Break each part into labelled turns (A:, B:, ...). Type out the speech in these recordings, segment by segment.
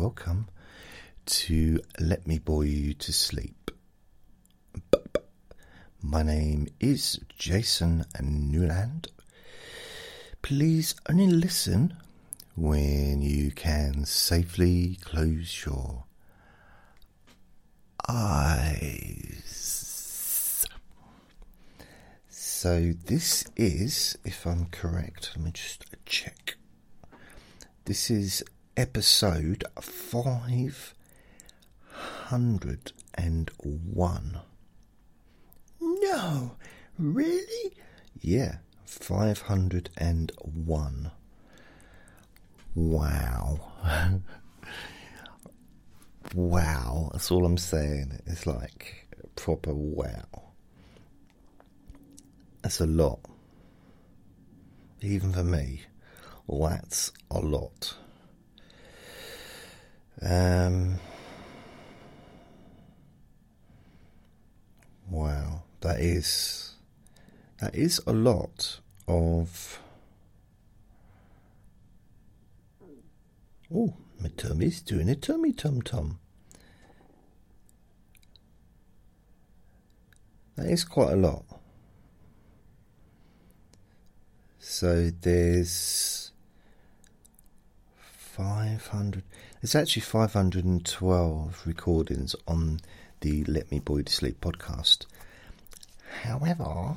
A: welcome to Let Me Bore You to Sleep. My name is Jason Newland. Please only listen when you can safely close your eyes. So, this is, if I'm correct, let me just check. This is episode 501. No, really? Yeah, 501. Wow. wow, that's all I'm saying. It's like proper wow. That's a lot. Even for me, that's a lot. Um, wow, that is that is a lot of. Oh, my tummy's doing a tummy tum tum. That is quite a lot. So there's 500. There's actually 512 recordings on the Let Me You to Sleep podcast. However,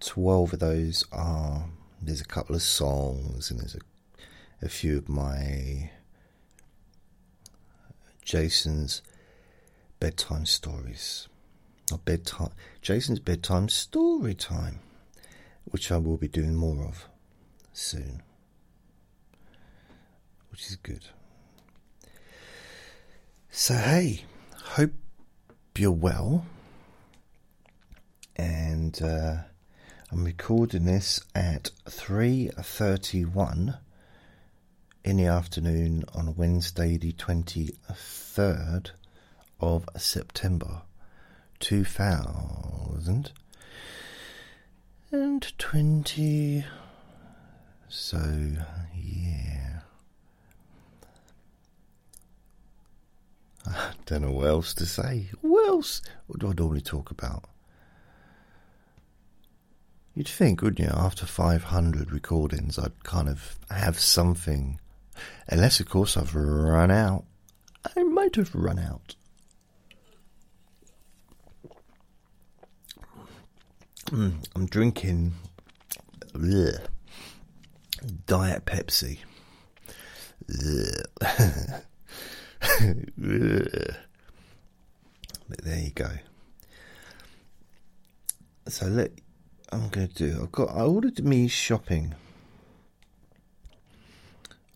A: 12 of those are. There's a couple of songs and there's a a few of my Jason's bedtime stories. Or bedtime Jason's bedtime story time, which I will be doing more of soon. Which is good. So hey, hope you're well. And uh, I'm recording this at three thirty one in the afternoon on Wednesday, the 23rd of September 2020. So, yeah. I don't know what else to say. What else? What do I normally talk about? You'd think, wouldn't you, after 500 recordings, I'd kind of have something Unless, of course, I've run out. I might have run out. Mm, I'm drinking bleh, Diet Pepsi. there you go. So let I'm going to do. I've got. I ordered me shopping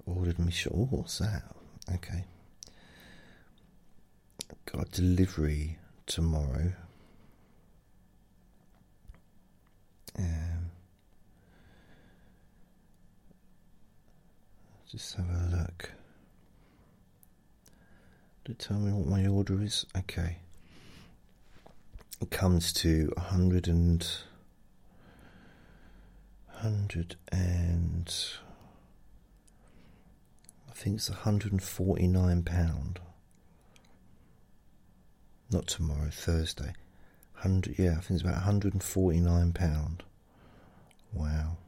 A: ordered me. Oh, what's that? Okay. Got delivery tomorrow. Um, just have a look. To tell me what my order is. Okay. It comes to a hundred and hundred and I think it's £149. Not tomorrow, Thursday. Hundred, yeah, I think it's about £149. Wow.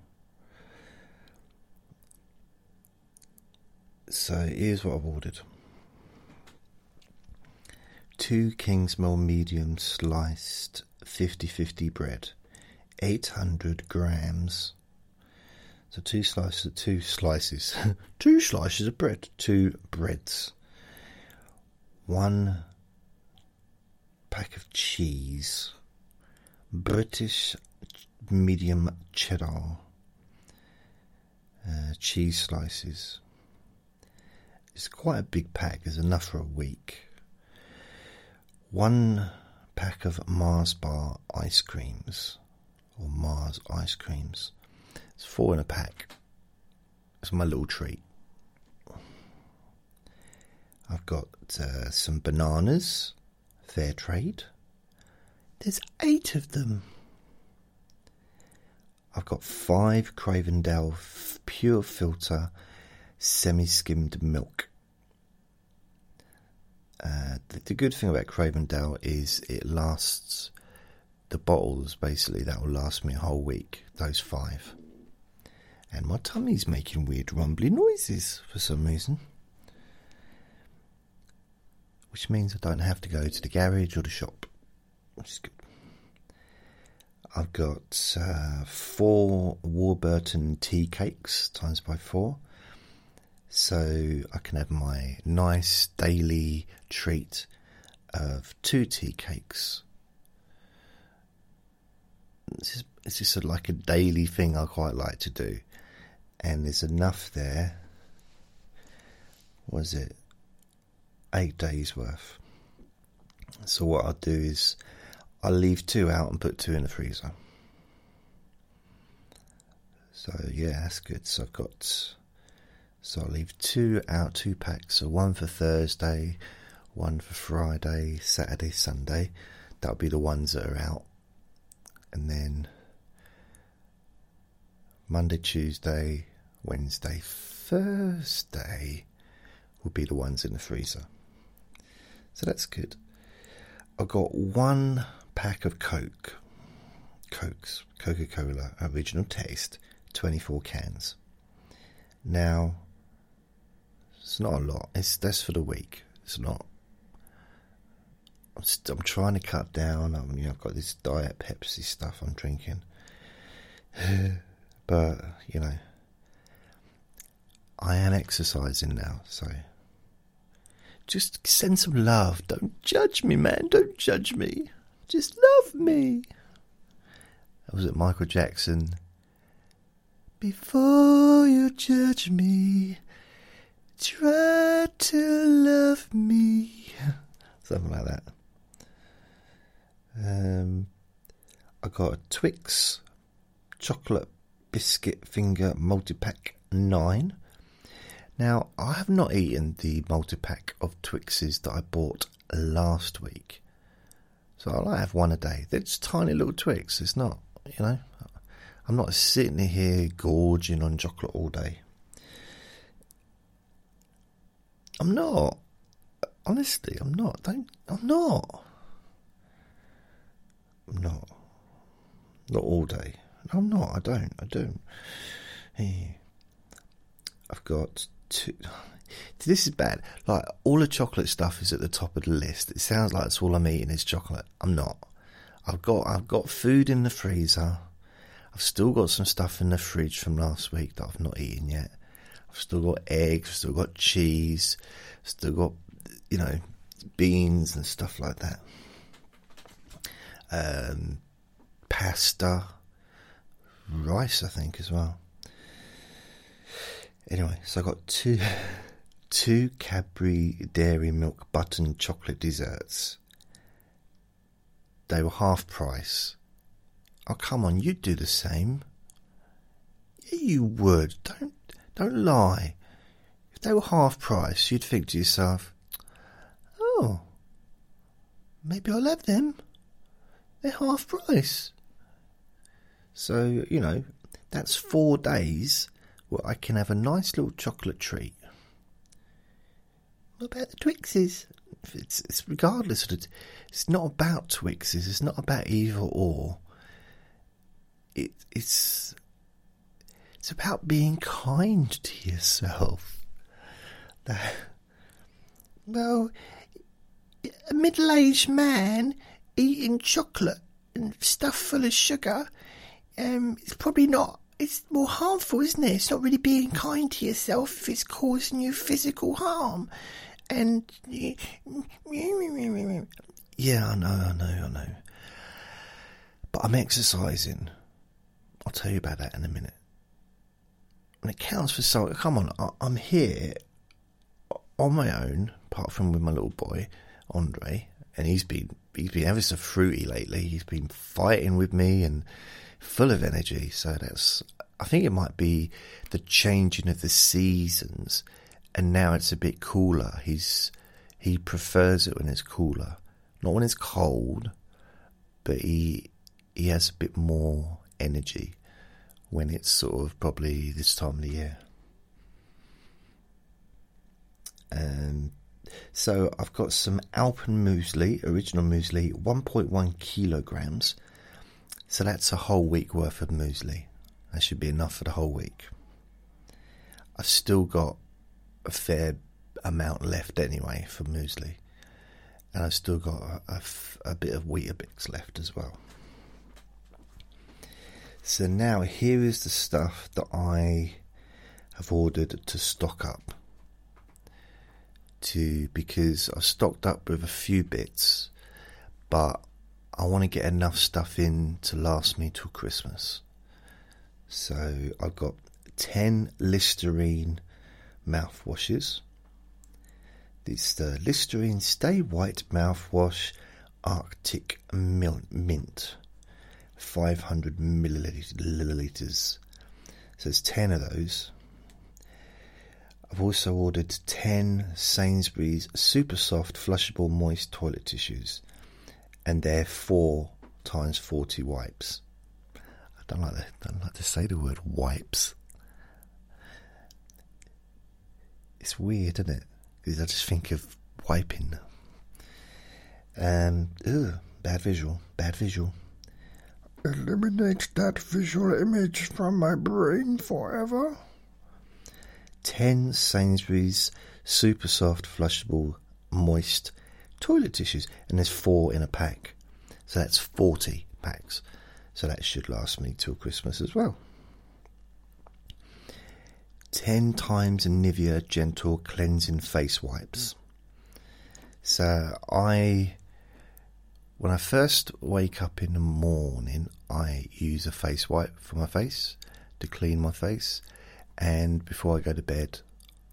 A: So here's what I've ordered two Kingsmill medium sliced 50 50 bread, 800 grams so two slices, two slices, two slices of bread, two breads, one pack of cheese, British medium cheddar, uh, cheese slices. It's quite a big pack. There's enough for a week. One pack of Mars bar ice creams, or Mars ice creams it's four in a pack. It's my little treat. I've got uh, some bananas, fair trade. There's eight of them. I've got five Cravendale pure filter semi skimmed milk. Uh, the, the, good thing about Cravendale is it lasts, the bottles basically, that will last me a whole week, those five. And my tummy's making weird rumbly noises for some reason. Which means I don't have to go to the garage or the shop, which is good. I've got uh, four Warburton tea cakes times by four. So I can have my nice daily treat of two tea cakes. It's just, just a, like a daily thing I quite like to do. And there's enough there. Was it? Eight days worth. So what I'll do is I'll leave two out and put two in the freezer. So yeah, that's good. So I've got so I'll leave two out, two packs. So one for Thursday, one for Friday, Saturday, Sunday. That'll be the ones that are out. And then Monday, Tuesday, Wednesday, Thursday will be the ones in the freezer. So that's good. I've got one pack of Coke, Cokes, Coca Cola Original Taste, 24 cans. Now, it's not a lot. It's that's for the week. It's not. I'm, st- I'm trying to cut down. I mean, I've got this diet Pepsi stuff I'm drinking, but you know, I am exercising now, so just send some love. Don't judge me, man. Don't judge me. Just love me. That was it, Michael Jackson. Before you judge me, try to love me. Something like that. Um, I got a Twix chocolate biscuit finger multi pack nine. Now, I have not eaten the multi pack of Twixes that I bought last week. So I'll have one a day. They're tiny little Twix. It's not, you know, I'm not sitting here gorging on chocolate all day. I'm not. Honestly, I'm not. Don't. I'm not. I'm not. Not all day. I'm not. I don't. I don't. Hey. I've got two. This is bad. Like all the chocolate stuff is at the top of the list. It sounds like that's all I'm eating is chocolate. I'm not. I've got I've got food in the freezer. I've still got some stuff in the fridge from last week that I've not eaten yet. I've still got eggs, I've still got cheese, still got you know beans and stuff like that. Um, pasta, rice, I think as well. Anyway, so I got two two Cadbury Dairy Milk Button Chocolate desserts. They were half price. Oh come on, you'd do the same. Yeah, you would. Don't don't lie. If they were half price, you'd think to yourself, "Oh, maybe I'll have them. They're half price." So you know, that's four days where I can have a nice little chocolate treat. What about the Twixes? It's, it's regardless of it. It's not about Twixes. It's not about either or. It, it's it's about being kind to yourself. Well, a middle-aged man eating chocolate and stuff full of sugar, um, it's probably not it's more harmful, isn't it? It's not really being kind to yourself if it's causing you physical harm. And yeah, I know, I know, I know. But I'm exercising. I'll tell you about that in a minute. And it counts for something. Come on, I'm here on my own, apart from with my little boy, Andre, and he's been he's been ever so fruity lately. He's been fighting with me and full of energy. So that's, I think it might be the changing of the seasons, and now it's a bit cooler. He's he prefers it when it's cooler, not when it's cold, but he he has a bit more energy when it's sort of probably this time of the year. Um, so I've got some Alpen muesli, original muesli, 1.1 kilograms. So that's a whole week worth of muesli. That should be enough for the whole week. I've still got a fair amount left anyway for muesli. And I've still got a bit of Weetabix left as well. So now here is the stuff that I have ordered to stock up. To because I've stocked up with a few bits, but I want to get enough stuff in to last me till Christmas. So I've got 10 Listerine mouthwashes. This the Listerine Stay White mouthwash Arctic Mint. 500 milliliters. So it's 10 of those. I've also ordered 10 Sainsbury's super soft flushable moist toilet tissues and they're 4 times 40 wipes. I don't like to, don't like to say the word wipes. It's weird, isn't it? Because I just think of wiping. Um, ugh, bad visual, bad visual.
B: Eliminate that visual image from my brain forever.
A: 10 Sainsbury's super soft flushable moist toilet tissues and there's 4 in a pack. So that's 40 packs. So that should last me till Christmas as well. 10 times Nivea gentle cleansing face wipes. So I when I first wake up in the morning, I use a face wipe for my face to clean my face, and before I go to bed,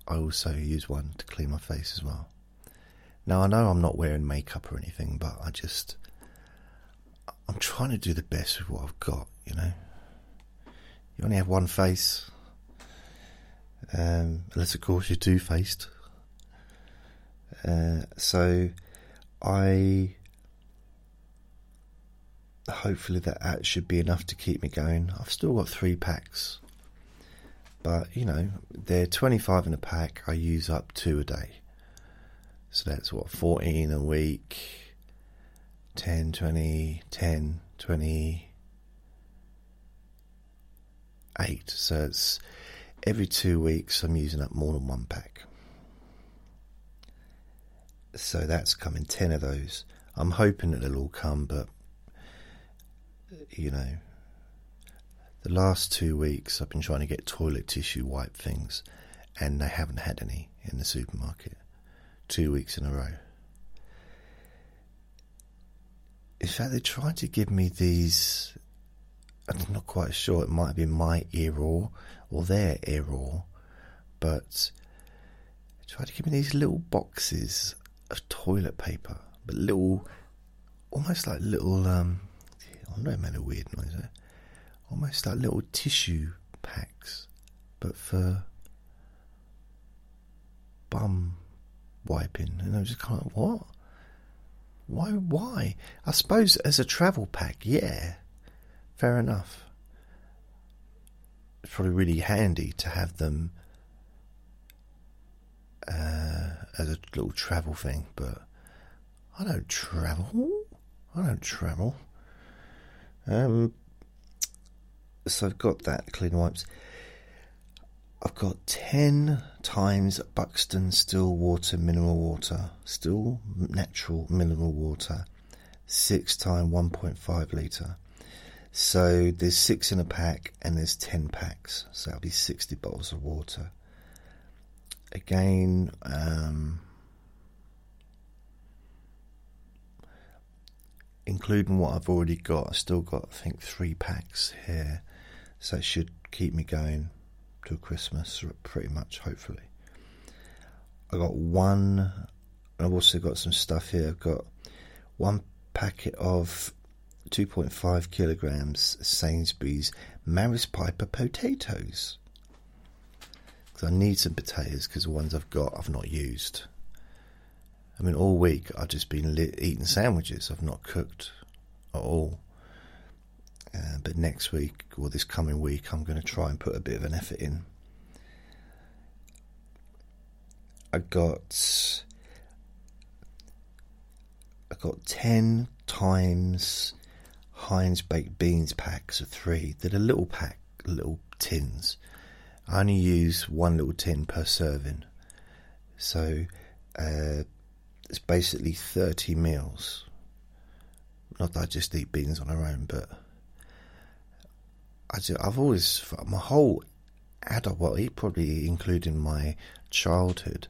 A: I also use one to clean my face as well. Now I know I'm not wearing makeup or anything, but I just I'm trying to do the best with what I've got, you know. You only have one face, um, unless of course you're two faced. Uh, so I hopefully that, that should be enough to keep me going. I've still got three packs, but you know they're 25 in a pack. I use up two a day, so that's what 14 a week. 10, 20, 10, 20, 8. So it's every two weeks I'm using up more than one pack. So that's coming 10 of those. I'm hoping that they'll all come, but you know, the last two weeks I've been trying to get toilet tissue wipe things, and they haven't had any in the supermarket. Two weeks in a row. In fact, they tried to give me these. I'm not quite sure. It might been my Earol or their Earol, but they tried to give me these little boxes of toilet paper, but little, almost like little um, I know it made a weird noise there. Almost like little tissue packs, but for bum wiping. And I was just kind of, like, what? Why? Why? I suppose as a travel pack, yeah, fair enough. It's probably really handy to have them uh, as a little travel thing, but I don't travel. I don't travel. Um, so I've got that clean wipes. I've got 10 times Buxton still water mineral water, still natural mineral water, 6 times 1.5 litre. So there's 6 in a pack and there's 10 packs, so that'll be 60 bottles of water. Again, um, including what I've already got, I've still got, I think, three packs here. So it should keep me going till Christmas, pretty much, hopefully. I got one, I've also got some stuff here. I've got one packet of 2.5 kilograms Sainsbury's Maris Piper potatoes. Because I need some potatoes because the ones I've got I've not used. I mean, all week I've just been lit, eating sandwiches. I've not cooked at all. Uh, but next week, or this coming week, I'm going to try and put a bit of an effort in. I got I got ten times Heinz baked beans packs of three. They're little pack, little tins. I only use one little tin per serving, so uh, it's basically thirty meals. Not that I just eat beans on their own, but I just, I've always my whole adult, well, probably including my childhood,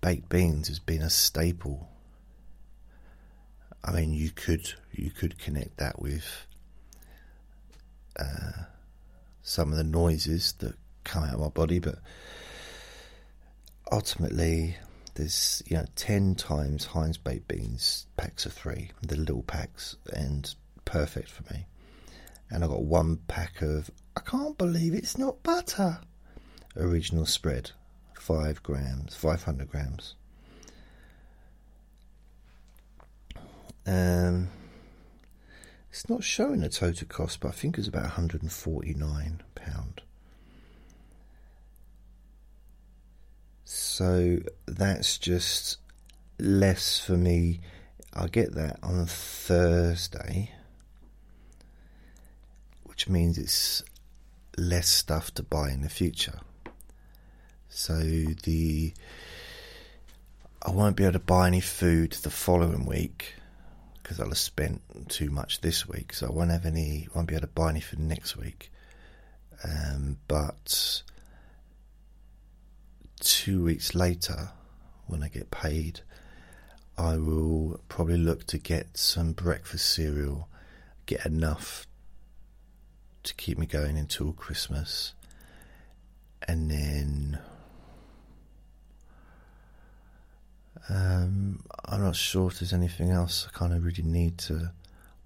A: baked beans has been a staple. I mean, you could you could connect that with uh, some of the noises that come out of my body, but ultimately, there's you know ten times Heinz baked beans packs of three, the little packs, and perfect for me. And I got one pack of I can't believe it's not butter. Original spread, five grams, five hundred grams. Um, it's not showing the total cost, but I think it's about 149 pound. So that's just less for me. I get that on Thursday, which means it's less stuff to buy in the future. So the I won't be able to buy any food the following week because I'll have spent too much this week. So I won't have any. Won't be able to buy any anything next week. Um, but two weeks later, when I get paid, I will probably look to get some breakfast cereal, get enough to keep me going until Christmas, and then Um, I'm not sure if there's anything else I kind of really need to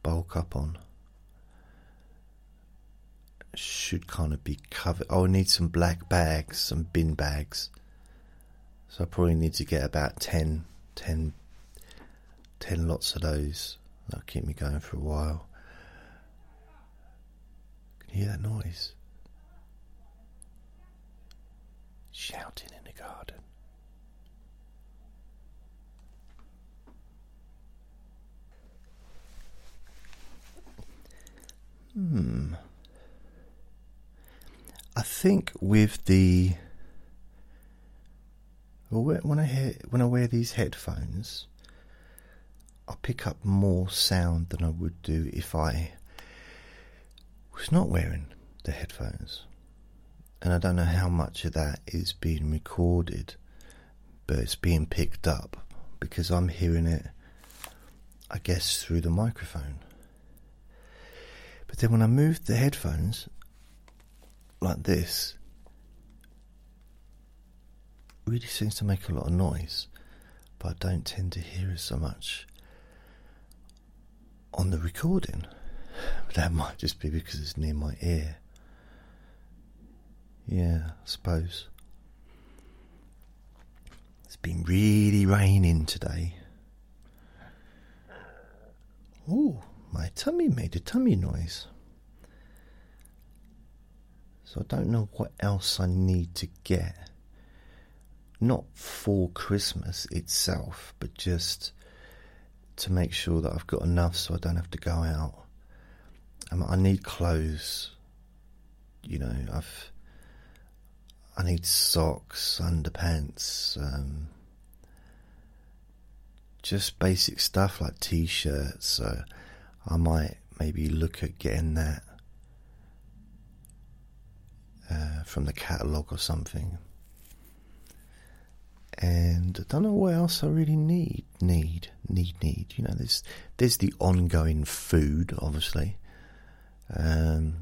A: bulk up on. Should kind of be covered. Oh, I need some black bags, some bin bags. So I probably need to get about 10, 10, 10 lots of those. That'll keep me going for a while. Can you hear that noise? Shouting in the garden. Hmm. I think with the well, when I hear, when I wear these headphones, I pick up more sound than I would do if I was not wearing the headphones. And I don't know how much of that is being recorded, but it's being picked up because I'm hearing it, I guess, through the microphone. But then when I move the headphones like this, really seems to make a lot of noise, but I don't tend to hear it so much on the recording. But that might just be because it's near my ear. Yeah, I suppose. It's been really raining today. Oh, my tummy made a tummy noise. So I don't know what else I need to get. Not for Christmas itself, but just to make sure that I've got enough so I don't have to go out. Um, I need clothes. You know, I've. I need socks, underpants, um, just basic stuff like t-shirts. So I might maybe look at getting that uh, from the catalogue or something. And I don't know what else I really need, need, need, need. You know, there's there's the ongoing food, obviously. Um,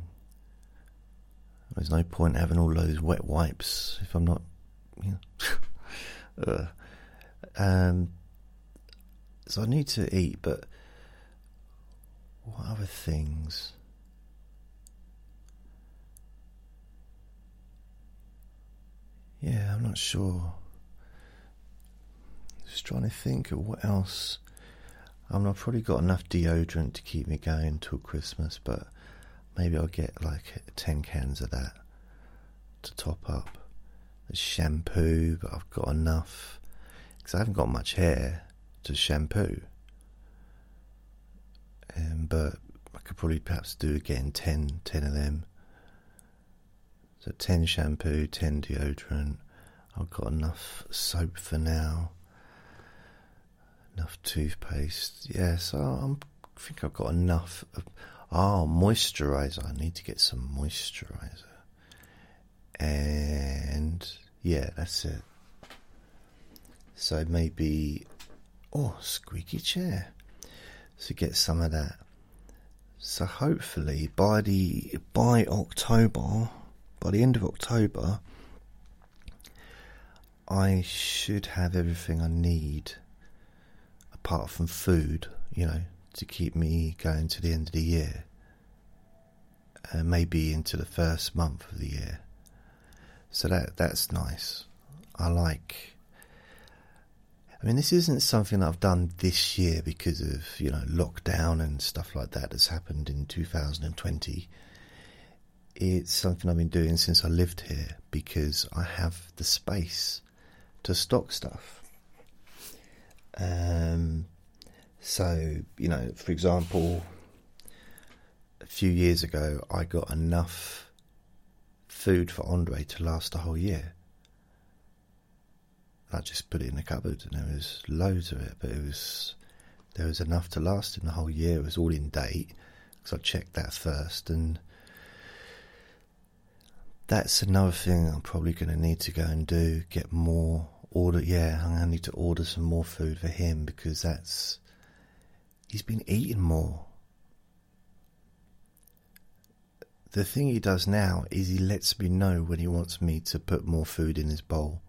A: there's no point having all those wet wipes if I'm not, you know. um, so I need to eat, but what other things? Yeah, I'm not sure. Just trying to think of what else. I mean, I've probably got enough deodorant to keep me going till Christmas, but maybe I'll get like 10 cans of that to top up. There's shampoo, but I've got enough because I haven't got much hair to shampoo. Um, but I could probably perhaps do again 10, 10 of them. So 10 shampoo, 10 deodorant. I've got enough soap for now. Enough toothpaste. Yes, I think I've got enough. Of, oh, moisturizer. I need to get some moisturizer. And yeah, that's it. So maybe. Oh, squeaky chair. So get some of that. So hopefully by the by October, by the end of October, I should have everything I need, apart from food, you know, to keep me going to the end of the year. Uh, maybe into the first month of the year. So that that's nice. I like. I mean, this isn't something that I've done this year because of you know lockdown and stuff like that that's happened in 2020. It's something I've been doing since I lived here because I have the space to stock stuff. Um, so, you know, for example, a few years ago, I got enough food for Andre to last a whole year. I just put it in the cupboard, and there was loads of it, but it was there was enough to last him the whole year. It was all in date because I checked that first, and that's another thing I'm probably going to need to go and do. Get more order. Yeah, to need to order some more food for him because that's he's been eating more. The thing he does now is he lets me know when he wants me to put more food in his bowl.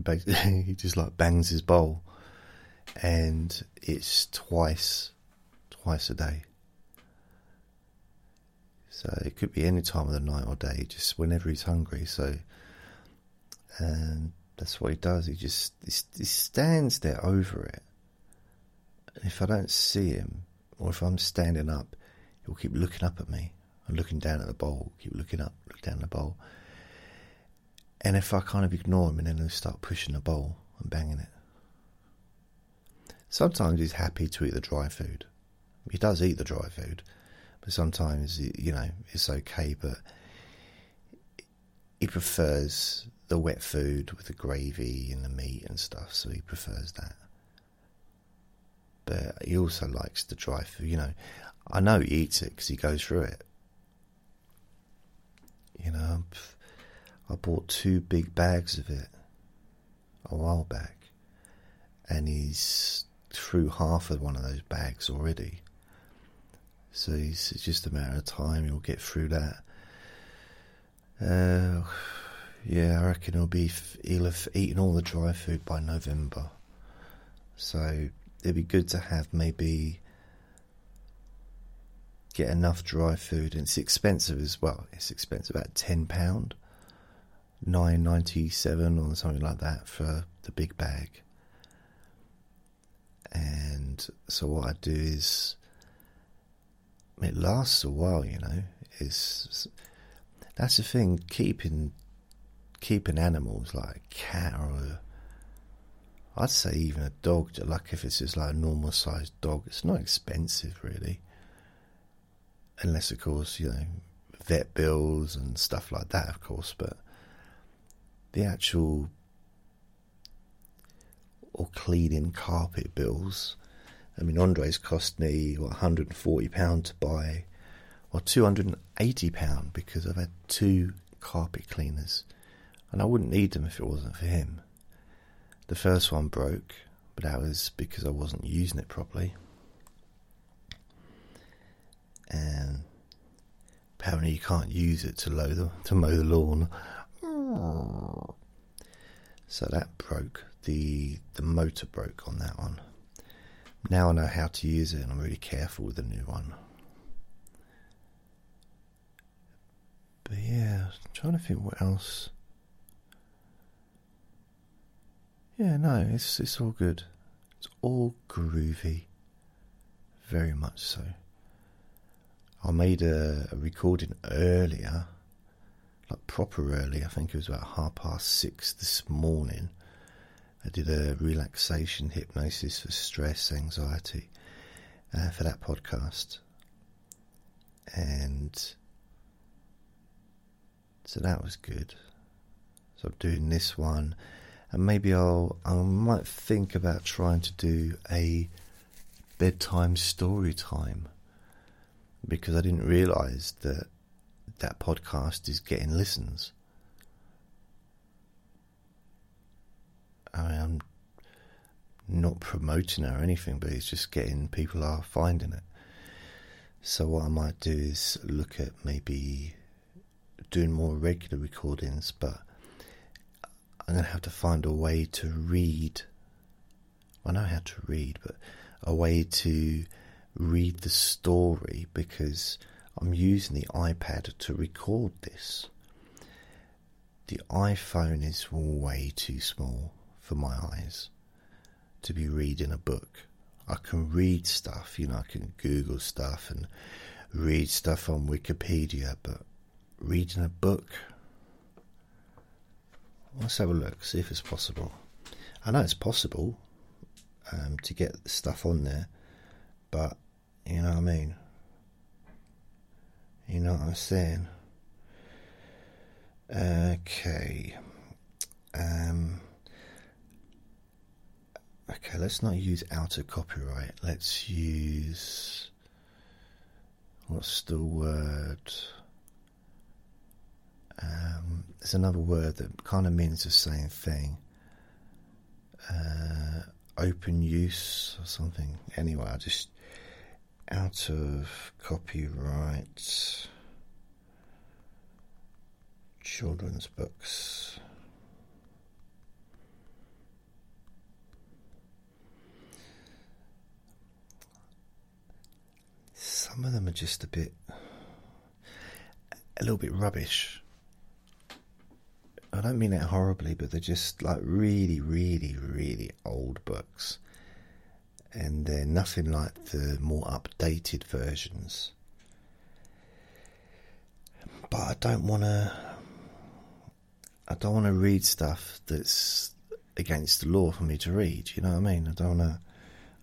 A: Basically, he just like bangs his bowl, and it's twice, twice a day. So it could be any time of the night or day, just whenever he's hungry. So, and that's what he does. He just he stands there over it. And if I don't see him, or if I'm standing up, he'll keep looking up at me and looking down at the bowl. Keep looking up, look down at the bowl. And if I kind of ignore him, and then he'll start pushing the bowl and banging it. Sometimes he's happy to eat the dry food. He does eat the dry food but sometimes you know it's okay. But he prefers the wet food with the gravy and the meat and stuff, so he prefers that. But he also likes the dry food. You know, I know he eats it because he goes through it. You know, I bought two big bags of it a while back, and he's through half of one of those bags already. So it's just a matter of time he'll get through that. Uh, yeah, I reckon he'll be he'll have eaten all the dry food by November. So it'd be good to have maybe get enough dry food, and it's expensive as well. It's expensive, about ten pound, nine ninety seven or something like that for the big bag. And so what I do is it lasts a while, you know. It's that's the thing. Keeping keeping animals like a cat or a, I'd say even a dog. Like if it's just like a normal sized dog, it's not expensive really. Unless of course you know vet bills and stuff like that, of course. But the actual or cleaning carpet bills I mean, Andre's cost me what 140 pound to buy, or 280 pound because I've had two carpet cleaners, and I wouldn't need them if it wasn't for him. The first one broke, but that was because I wasn't using it properly, and apparently you can't use it to the to mow the lawn. So that broke. The the motor broke on that one. Now I know how to use it and I'm really careful with the new one. But yeah, I'm trying to think what else. Yeah, no, it's it's all good. It's all groovy. Very much so. I made a, a recording earlier, like proper early. I think it was about half past six this morning. I did a relaxation hypnosis for stress, anxiety uh, for that podcast, and so that was good. So I'm doing this one, and maybe I'll I might think about trying to do a bedtime story time because I didn't realise that that podcast is getting listens. I mean, I'm not promoting it or anything, but it's just getting people are finding it. So what I might do is look at maybe doing more regular recordings, but I'm going to have to find a way to read. I know how to read, but a way to read the story because I'm using the iPad to record this. The iPhone is way too small for my eyes to be reading a book. I can read stuff, you know, I can Google stuff and read stuff on Wikipedia, but reading a book, let's have a look, see if it's possible. I know it's possible um, to get stuff on there, but you know what I mean? You know what I'm saying? Okay. Um, okay, let's not use outer copyright. Let's use. What's the word? Um, there's another word that kind of means the same thing. Uh, open use or something. Anyway, I just out of copyright children's books. Some of them are just a bit, a little bit rubbish. I don't mean it horribly, but they're just like really, really, really old books and they're nothing like the more updated versions. But I don't want to. I don't want to read stuff that's against the law for me to read. You know what I mean? I don't want to.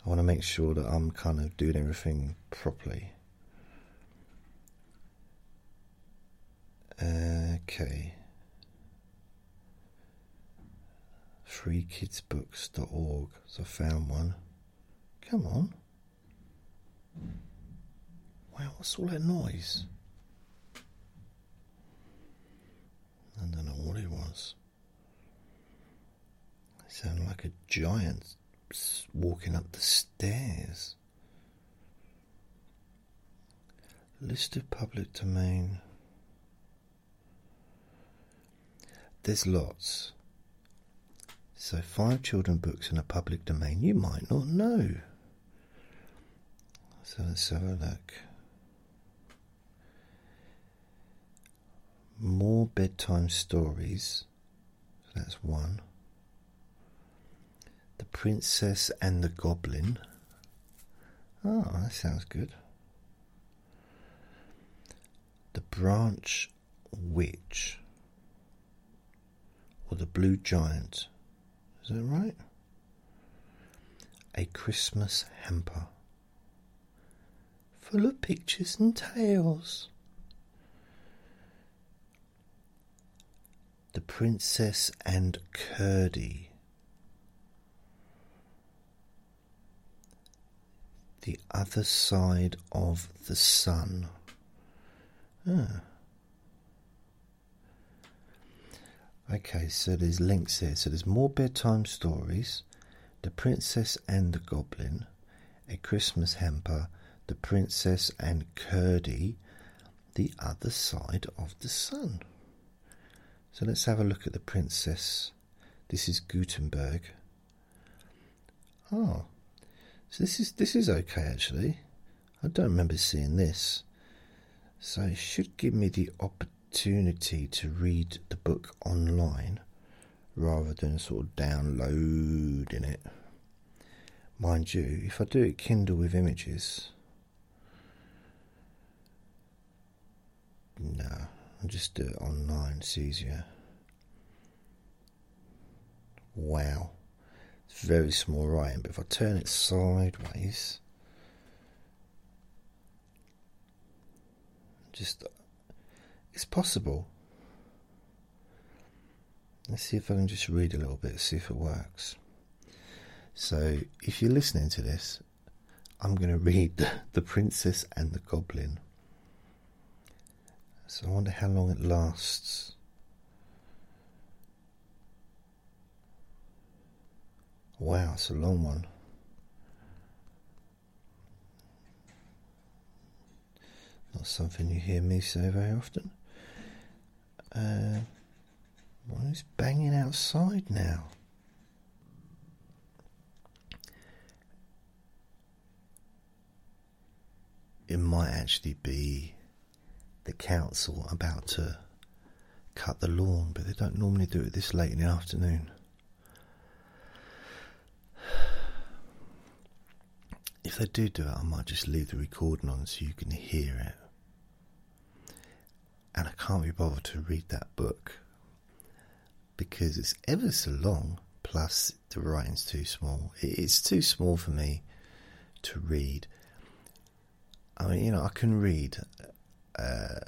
A: I want to make sure that I'm kind of doing everything properly. Okay. freekidsbooks.org. So I found one. Come on. Wow, what's all that noise? I don't know what it was. It sounded like a giant walking up the stairs. List of public domain. There's lots. So, five children books in a public domain you might not know. So let's have a look. More bedtime stories. that's one. The Princess and the Goblin. Oh, that sounds good. The Branch Witch. Or the Blue Giant. Is that right? A Christmas Hamper full of pictures and tales. The Princess and Curdie. The Other Side of the Sun. Ah. Okay, so there's links here. So there's more bedtime stories, The Princess and the Goblin, A Christmas Hamper, the Princess and Curdie, the other side of the sun. So let's have a look at the Princess. This is Gutenberg. Oh, so this is this is okay actually. I don't remember seeing this, so it should give me the opportunity to read the book online rather than sort of downloading it. Mind you, if I do it Kindle with images, no, I'll just do it online, it's easier. Wow. It's very small writing, but if I turn it sideways, just it's possible. Let's see if I can just read a little bit, see if it works. So, if you're listening to this, I'm going to read the, Princess and the Goblin. So, I wonder how long it lasts. Wow, it's a long one. Not something you hear me say very often. Uh, it's banging outside now. It might actually be the council about to cut the lawn, but they don't normally do it this late in the afternoon. If they do do it, I might just leave the recording on so you can hear it. And I can't be bothered to read that book because it's ever so long, plus the writing's too small. It's too small for me to read. I mean, you know, I can read uh,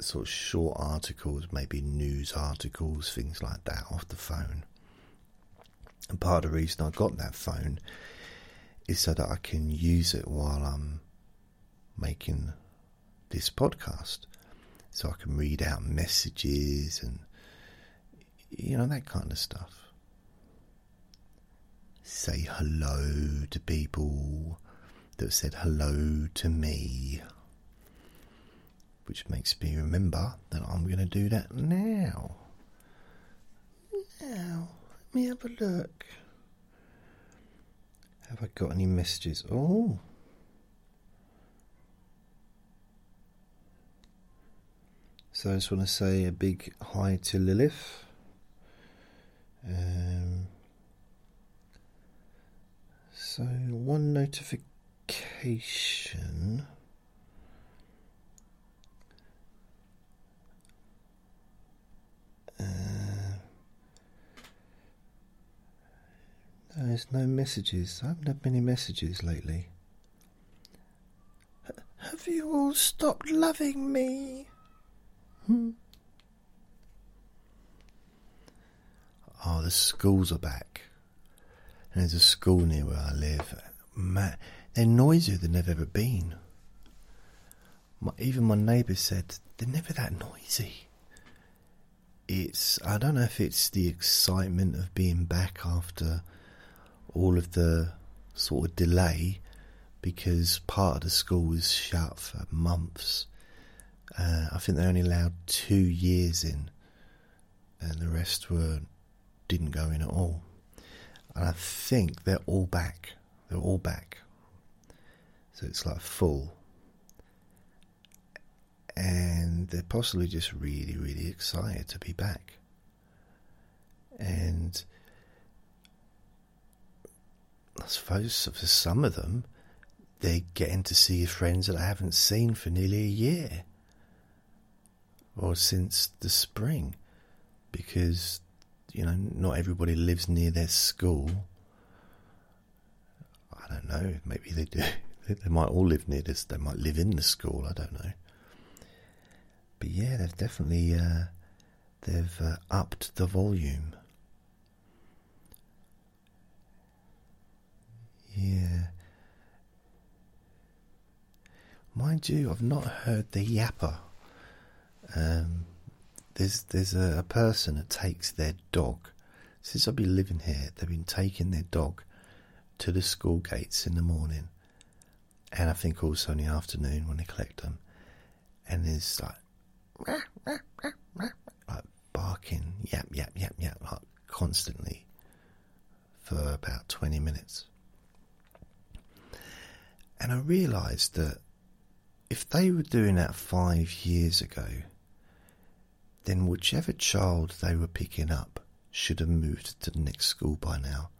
A: sort of short articles, maybe news articles, things like that off the phone. And part of the reason I got that phone is so that I can use it while I'm making this podcast. So I can read out messages and, you know, that kind of stuff. Say hello to people that said hello to me. Which makes me remember that I'm going to do that now. Now, let me have a look. Have I got any messages? Oh. So I just want to say a big hi to Lilith. Um, so one notification. Uh, there's no messages. I haven't had many messages lately. Have you all stopped loving me? Hmm. Oh, the schools are back. And there's a school near where I live. Man, they're noisier than they've ever been. My, even my neighbours said they're never that noisy. It's I don't know if it's the excitement of being back after all of the sort of delay because part of the school was shut for months. Uh, I think they only allowed two years in, and the rest were didn't go in at all. And I think they're all back. They're all back. So it's like full. And they're possibly just really, really excited to be back. And I suppose for some of them, they're getting to see friends that I haven't seen for nearly a year or since the spring because you know not everybody lives near their school. I don't know maybe they do. They might all live near this they might live in the school I don't know. But yeah they've definitely uh, they've uh, upped the volume. Yeah. Mind you I've not heard the yapper um, there's there's a, a, person that takes their dog. Since I've been living here, they've been taking their dog to the school gates in the morning, and I think also in the afternoon when they collect them. And there's like, like barking, yap yap yap yap, like constantly for about twenty minutes. And I realised that if they were doing that five years ago, then whichever child they were picking up should have moved to the next school by now.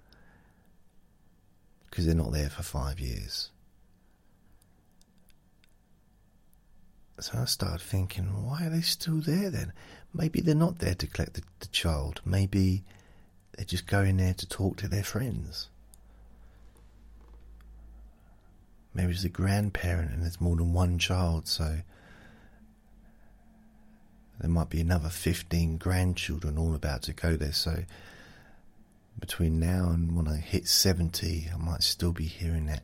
A: Because they're not there for five years. So I started thinking, why are they still there then? Maybe they're not there to collect the, the child. Maybe they're just going there to talk to their friends. Maybe it's a grandparent and there's more than one child, so there might be another 15 grandchildren all about to go there. So between now and when I hit 70, I might still be hearing that.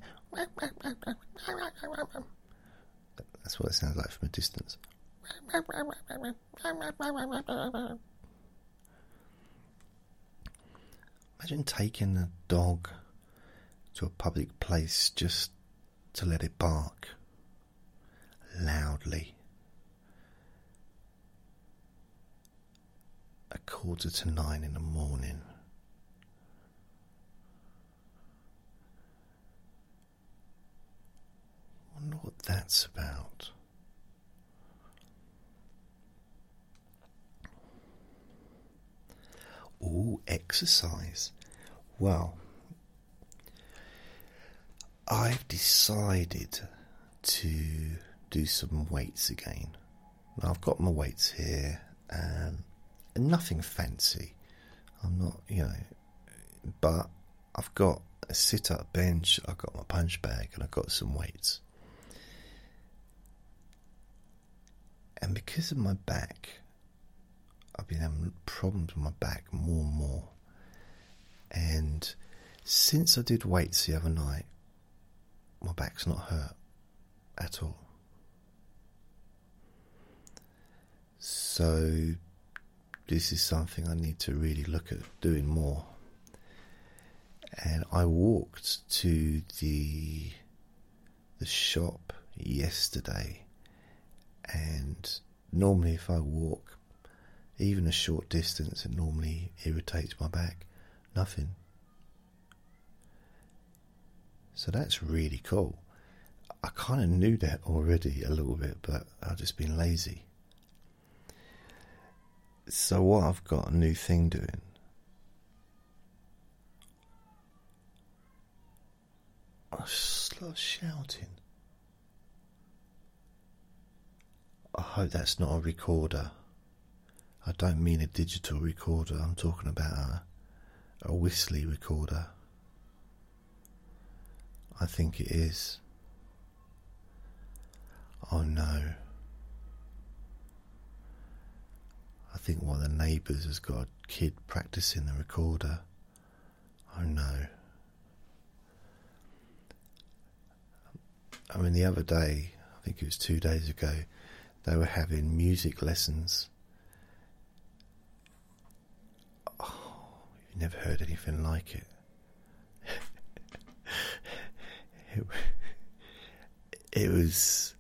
A: That's what it sounds like from a distance. Imagine taking a dog to a public place just to let it bark loudly. A quarter to nine in the morning. Wonder what that's about. Oh, exercise. Well, I've decided to do some weights again. Now, I've got my weights here, um, nothing fancy. I'm not, you know, but I've got a sit up bench, I've got my punch bag, and I've got some weights. And because of my back, I've been having problems with my back more and more. And since I did weights the other night, my back's not hurt at all. So, this is something I need to really look at doing more. And I walked to the the shop yesterday, and normally, if I walk even a short distance, it normally irritates my back. Nothing. So that's really cool. I kind of knew that already a little bit, but I've just been lazy. So, what I've got a new thing doing. I start shouting. I hope that's not a recorder. I don't mean a digital recorder, I'm talking about a, a whistly recorder. I think it is. Oh no. I think one of the neighbours has got a kid practicing the recorder. Oh no. I mean, the other day, I think it was two days ago, they were having music lessons. Oh, you've never heard anything like it. it, it was.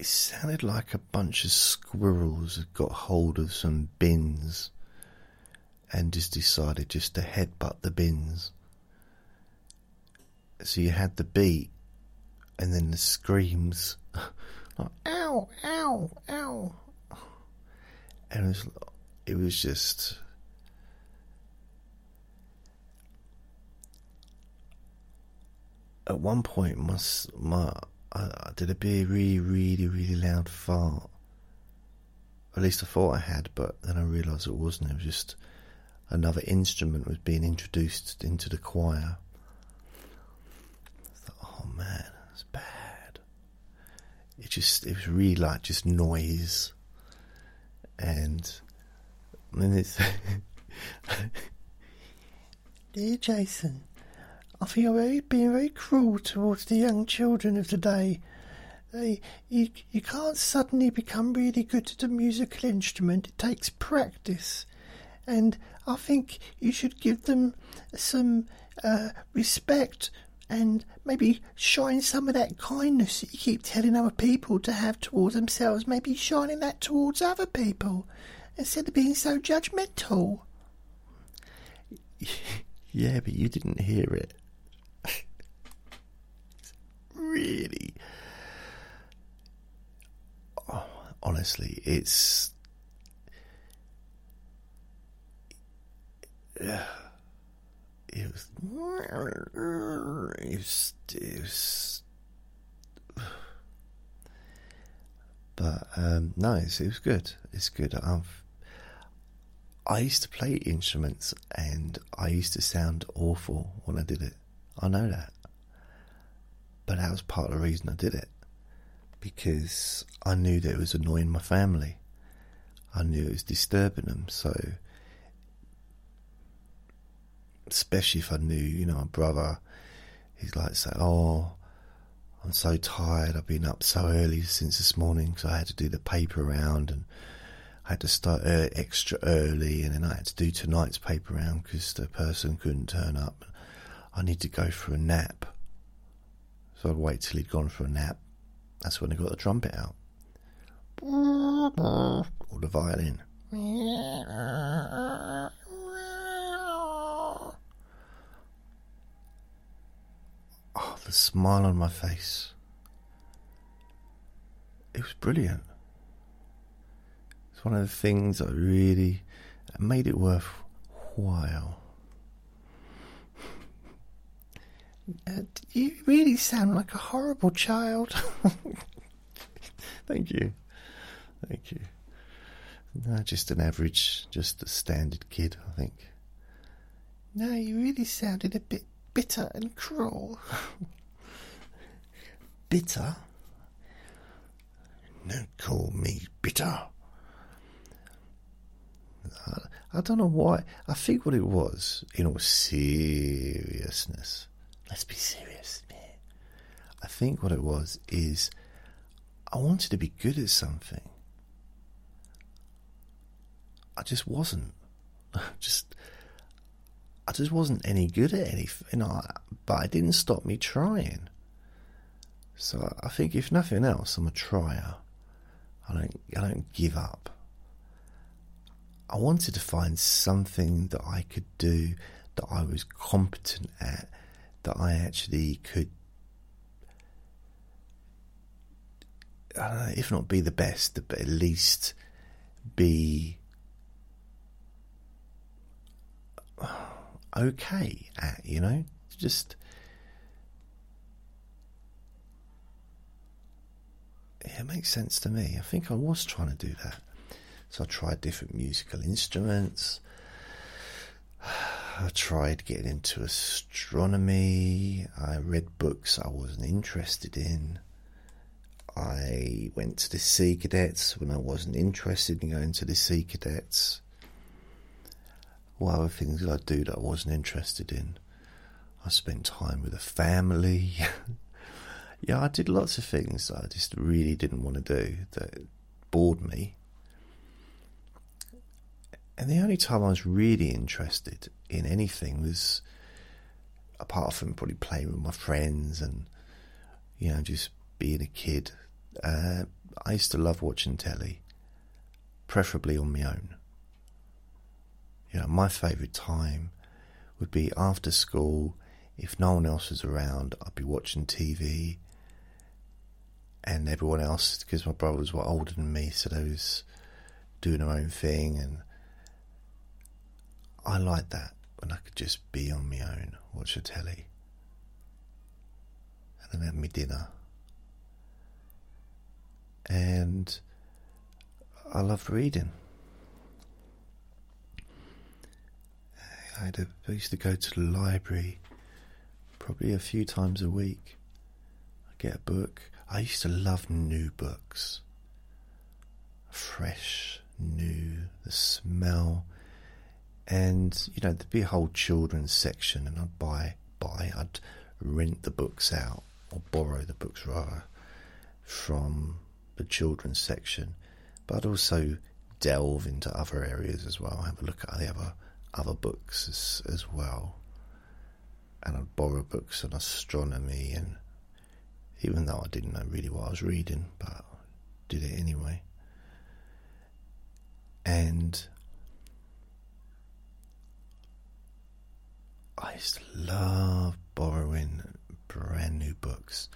A: It sounded like a bunch of squirrels had got hold of some bins and just decided just to headbutt the bins. So you had the beat and then the screams like, ow, ow, ow. And it was, it was just. At one point, my, my I, did a really, really, really loud fart. At least I thought I had, but then I realised it wasn't. It was just another instrument was being introduced into the choir. I thought, oh man, that's bad. It just, it was really like just noise. And then it's. Dear Jason, I think you're being very cruel towards the young children of today. They, you, you can't suddenly become really good at a musical instrument. It takes practice, and I think you should give them some uh, respect and maybe shine some of that kindness that you keep telling other people to have towards themselves. Maybe shining that towards other people instead of being so judgmental. Yeah, but you didn't hear it really. Oh, honestly, it's. It was, it was, it was, but um, no, it was good. It's good. I've I used to play instruments and I used to sound awful when I did it. I know that. But that was part of the reason I did it. Because I knew that it was annoying my family. I knew it was disturbing them. So, especially if I knew, you know, my brother, he's like, say, oh, I'm so tired. I've been up so early since this morning because I had to do the paper round and I had to start extra early, and then I had to do tonight's paper round because the person couldn't turn up. I need to go for a nap. So I'd wait till he'd gone for a nap. That's when I got the trumpet out. Or the violin. Oh, the smile on my face. It was brilliant. It's one of the things that really made it worthwhile. Uh, you really sound like a horrible child. Thank you. Thank you. No, just an average, just a standard kid, I think. No, you really sounded a bit bitter and cruel. bitter? Don't call me bitter. I don't know why. I think what it was, in all seriousness, let's be serious, man. I think what it was is I wanted to be good at something. I just wasn't. just I just wasn't any good at anything, but it didn't stop me trying. So I think if nothing else, I'm a trier. I don't I don't give up. I wanted to find something that I could do that I was competent at, that I actually could, know, if not be the best, but at least be okay at, you know? Just. Yeah, it makes sense to me. I think I was trying to do that. So I tried different musical instruments. I tried getting into astronomy. I read books I wasn't interested in. I went to the Sea Cadets when I wasn't interested in going to the Sea Cadets. What other things did I do that I wasn't interested in? I spent time with a family. yeah, I did lots of things that I just really didn't want to do that bored me. And the only time I was really interested in anything was, apart from probably playing with my friends and, you know, just being a kid, uh, I used to love watching telly, preferably on my own. You know, my favourite time would be after school. If no one else was around, I'd be watching TV, and everyone else, because my brothers were older than me, so they was doing their own thing, and I like that when I could just be on my own, watch a telly, and then have my dinner. And I loved reading. I, used to go to the library probably a few times a week. I get a book. I used to love new books. Fresh, new, the smell and you know there'd be a whole children's section, and I'd buy buy I'd rent the books out or borrow the books rather from the children's section, but I'd also delve into other areas as well. Have a look at the other other books as, as well, and I'd borrow books on astronomy and even though I didn't know really what I was reading, but I did it anyway. And I used to love borrowing brand new books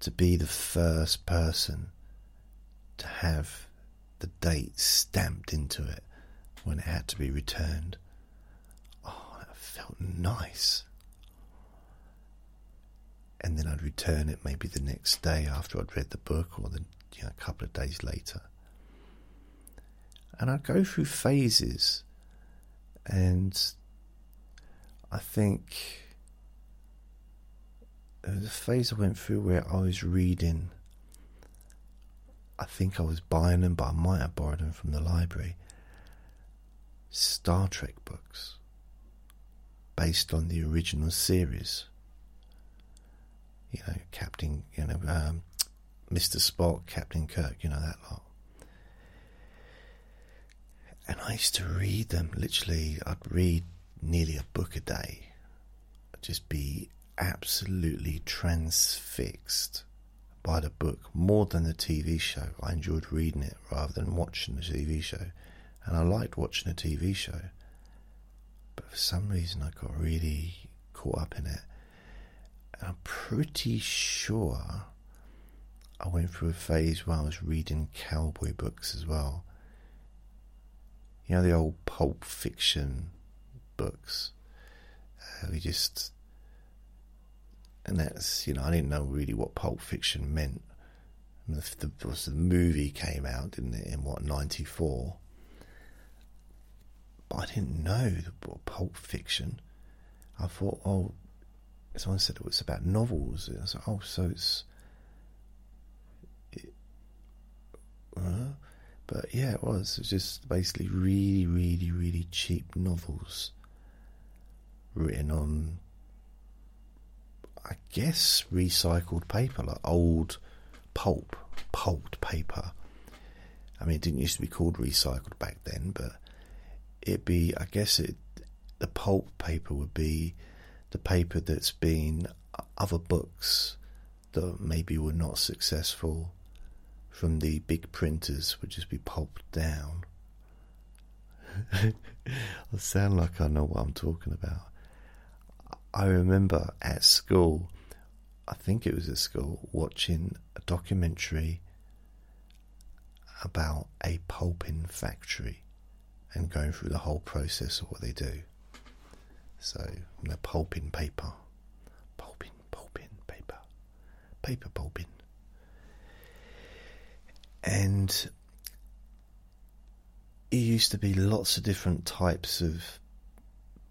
A: to be the first person to have the date stamped into it when it had to be returned. Oh, that felt nice. And then I'd return it maybe the next day after I'd read the book or the you know, a couple of days later. And I'd go through phases, and I think there was a phase I went through where I was reading. I think I was buying them, but I might have borrowed them from the library. Star Trek books based on the original series. You know, Captain, you know, um, Mr. Spock, Captain Kirk, you know, that lot. And I used to read them. Literally, I'd read nearly a book a day. Just be absolutely transfixed by the book more than the TV show. I enjoyed reading it rather than watching the TV show. And I liked watching the TV show. But for some reason, I got really caught up in it. And I'm pretty sure I went through a phase where I was reading cowboy books as well. You know, the old pulp fiction books. Uh, we just. And that's, you know, I didn't know really what pulp fiction meant. the, the, the movie came out, didn't it, in what, 94? But I didn't know the pulp fiction. I thought, oh, someone said it was about novels. I was like, oh, so it's. It, uh, but yeah, it was. It was just basically really, really, really cheap novels written on, I guess, recycled paper, like old pulp, pulped paper. I mean, it didn't used to be called recycled back then, but it'd be, I guess, it the pulp paper would be the paper that's been other books that maybe were not successful from the big printers would just be pulped down. I sound like I know what I'm talking about. I remember at school, I think it was at school, watching a documentary about a pulping factory and going through the whole process of what they do. So, they're pulping paper, pulping, pulping paper, paper pulping. And it used to be lots of different types of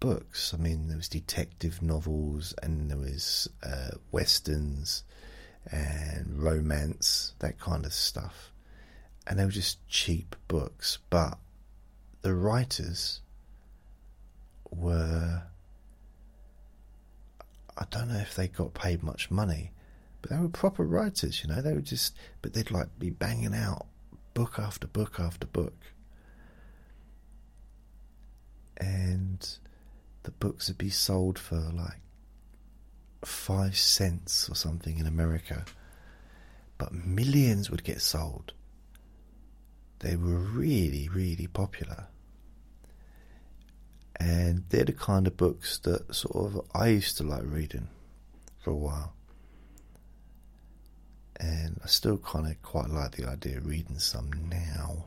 A: books. I mean, there was detective novels, and there was uh, westerns, and romance, that kind of stuff. And they were just cheap books, but the writers were. I don't know if they got paid much money, but they were proper writers, you know. They were just, but they'd like be banging out book after book after book. And the books would be sold for like five cents or something in America, but millions would get sold. They were really, really popular. And they're the kind of books that sort of I used to like reading for a while. And I still kind of quite like the idea of reading some now.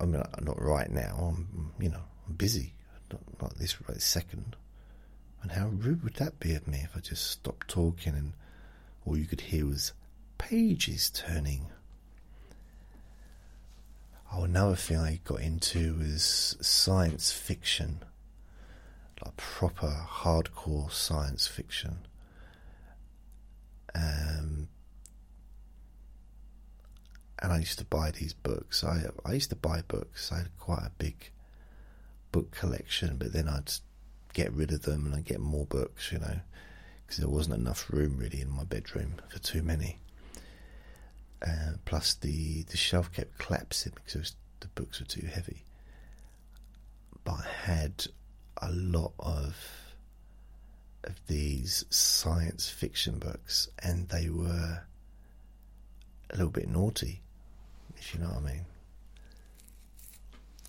A: I mean, not right now. I'm, you know, Busy, not, not this right second. And how rude would that be of me if I just stopped talking and all you could hear was pages turning? Oh, another thing I got into was science fiction, like proper hardcore science fiction. Um, and I used to buy these books. I I used to buy books. I had quite a big book collection, but then I'd get rid of them and I'd get more books, you know, because there wasn't enough room really in my bedroom for too many. Uh, plus, the, the shelf kept collapsing because was, the books were too heavy. But I had a lot of of these science fiction books, and they were a little bit naughty, if you know what I mean.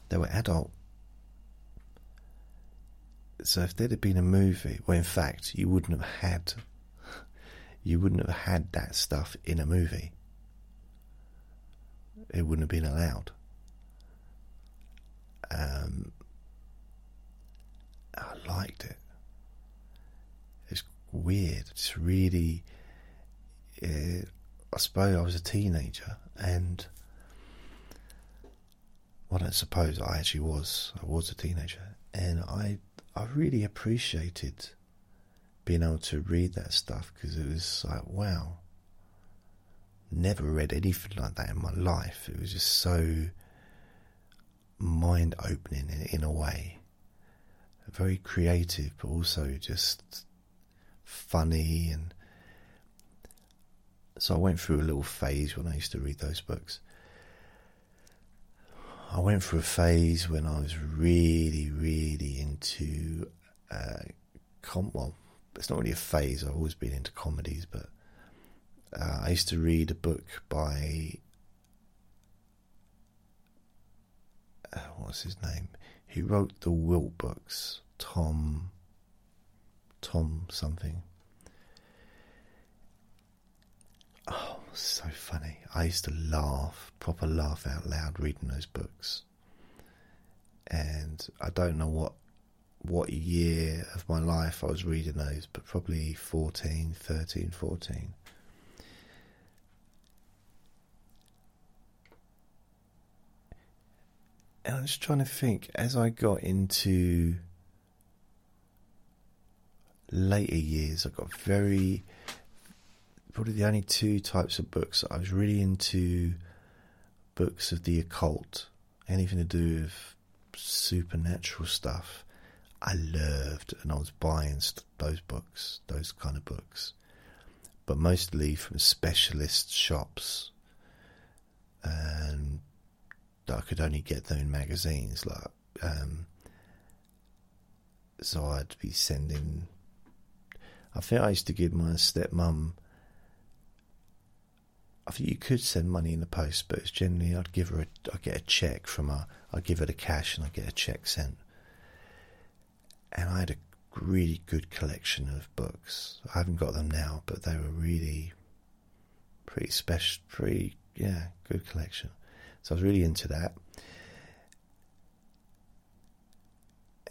A: They were adult. So if there'd have been a movie, well, in fact, you wouldn't have had, you wouldn't have had that stuff in a movie. It wouldn't have been allowed. Um, I liked it. It's weird. It's really. Uh, I suppose I was a teenager, and well, I don't suppose I actually was. I was a teenager, and I I really appreciated being able to read that stuff because it was like wow. Never read anything like that in my life. It was just so mind opening in, in a way. Very creative, but also just funny and so I went through a little phase when I used to read those books. I went through a phase when I was really, really into uh, com. Well, it's not really a phase. I've always been into comedies, but uh, I used to read a book by uh, what's his name? He wrote the Wilt books. Tom. Tom something. Oh, so funny. I used to laugh, proper laugh out loud reading those books. And I don't know what what year of my life I was reading those, but probably 14, 13, 14. And I'm just trying to think as I got into later years, I got very probably the only two types of books I was really into books of the occult, anything to do with supernatural stuff. I loved, and I was buying those books, those kind of books, but mostly from specialist shops, and I could only get them in magazines. Like, um, so I'd be sending. I think I used to give my stepmom I think you could send money in the post, but it's generally I'd give her a, I'd get a check from her, I'd give her the cash and I'd get a check sent. And I had a really good collection of books. I haven't got them now, but they were really pretty special, pretty, yeah, good collection. So I was really into that.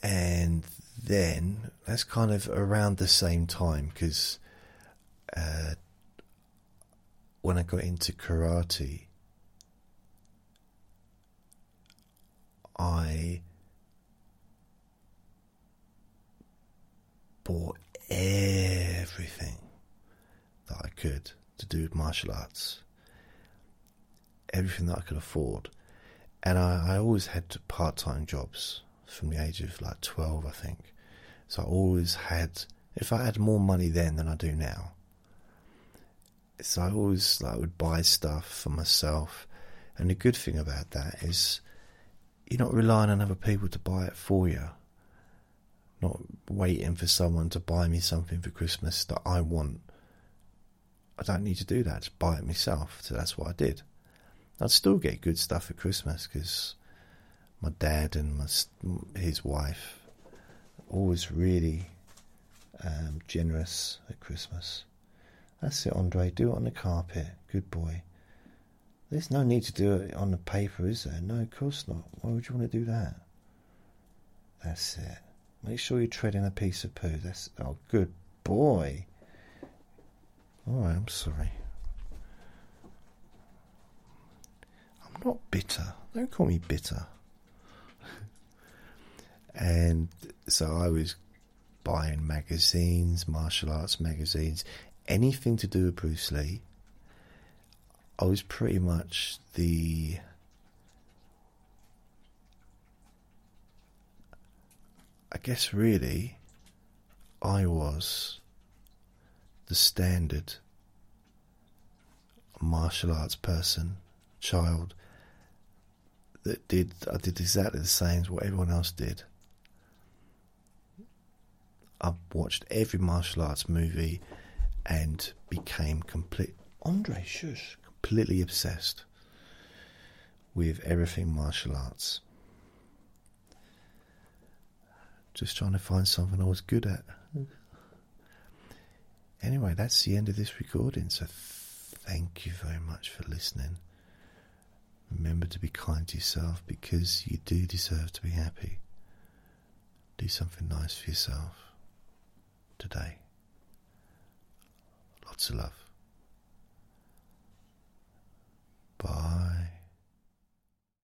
A: And then that's kind of around the same time because uh, when I got into karate, I bought everything that I could to do with martial arts, everything that I could afford. And I, I always had part time jobs from the age of like 12, I think. So I always had, if I had more money then than I do now, so I always like would buy stuff for myself, and the good thing about that is you're not relying on other people to buy it for you. Not waiting for someone to buy me something for Christmas that I want. I don't need to do that. Just buy it myself. So that's what I did. I'd still get good stuff at Christmas because my dad and my, his wife always really um, generous at Christmas. That's it, Andre. Do it on the carpet. Good boy. There's no need to do it on the paper, is there? No, of course not. Why would you want to do that? That's it. Make sure you tread in a piece of poo. That's oh, good boy. Right, I'm sorry. I'm not bitter. Don't call me bitter. and so I was buying magazines, martial arts magazines, anything to do with Bruce Lee, I was pretty much the I guess really I was the standard martial arts person, child that did I did exactly the same as what everyone else did. I watched every martial arts movie and became complete. Andre Shush, completely obsessed with everything martial arts. Just trying to find something I was good at. Anyway, that's the end of this recording, so thank you very much for listening. Remember to be kind to yourself because you do deserve to be happy. Do something nice for yourself today to love. Bye.